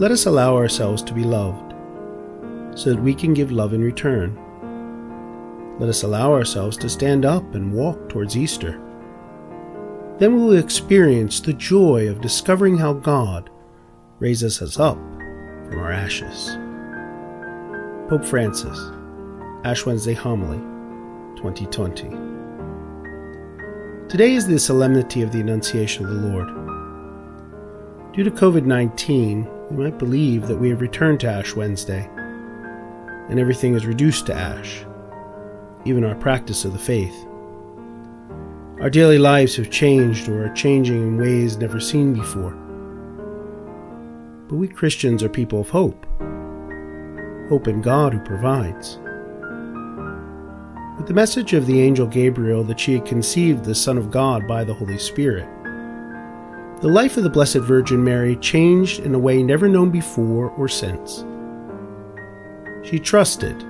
let us allow ourselves to be loved so that we can give love in return. Let us allow ourselves to stand up and walk towards Easter. Then we will experience the joy of discovering how God raises us up from our ashes. Pope Francis, Ash Wednesday Homily, 2020. Today is the solemnity of the Annunciation of the Lord. Due to COVID 19, we might believe that we have returned to Ash Wednesday, and everything is reduced to ash, even our practice of the faith. Our daily lives have changed or are changing in ways never seen before. But we Christians are people of hope hope in God who provides. With the message of the angel Gabriel that she had conceived the Son of God by the Holy Spirit, the life of the Blessed Virgin Mary changed in a way never known before or since. She trusted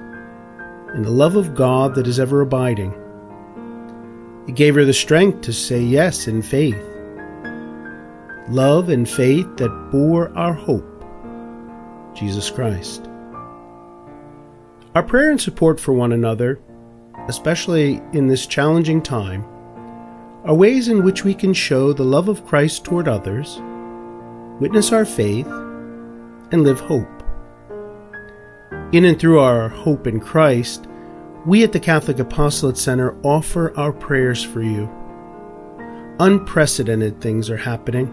in the love of God that is ever abiding. It gave her the strength to say yes in faith. Love and faith that bore our hope, Jesus Christ. Our prayer and support for one another, especially in this challenging time, are ways in which we can show the love of Christ toward others, witness our faith, and live hope. In and through our hope in Christ, we at the Catholic Apostolate Center offer our prayers for you. Unprecedented things are happening.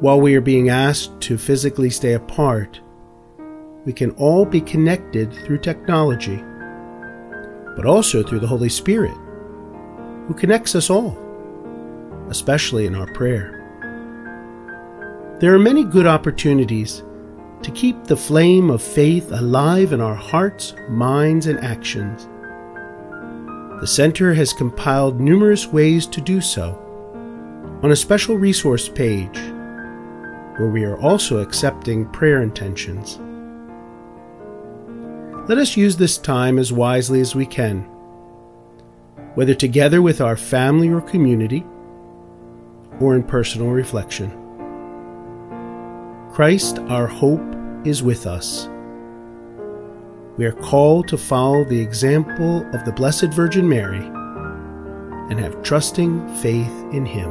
While we are being asked to physically stay apart, we can all be connected through technology, but also through the Holy Spirit, who connects us all, especially in our prayer. There are many good opportunities to keep the flame of faith alive in our hearts, minds, and actions. The Center has compiled numerous ways to do so on a special resource page where we are also accepting prayer intentions. Let us use this time as wisely as we can, whether together with our family or community, or in personal reflection. Christ, our hope, is with us. We are called to follow the example of the Blessed Virgin Mary and have trusting faith in Him.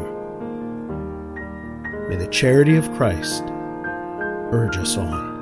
May the charity of Christ urge us on.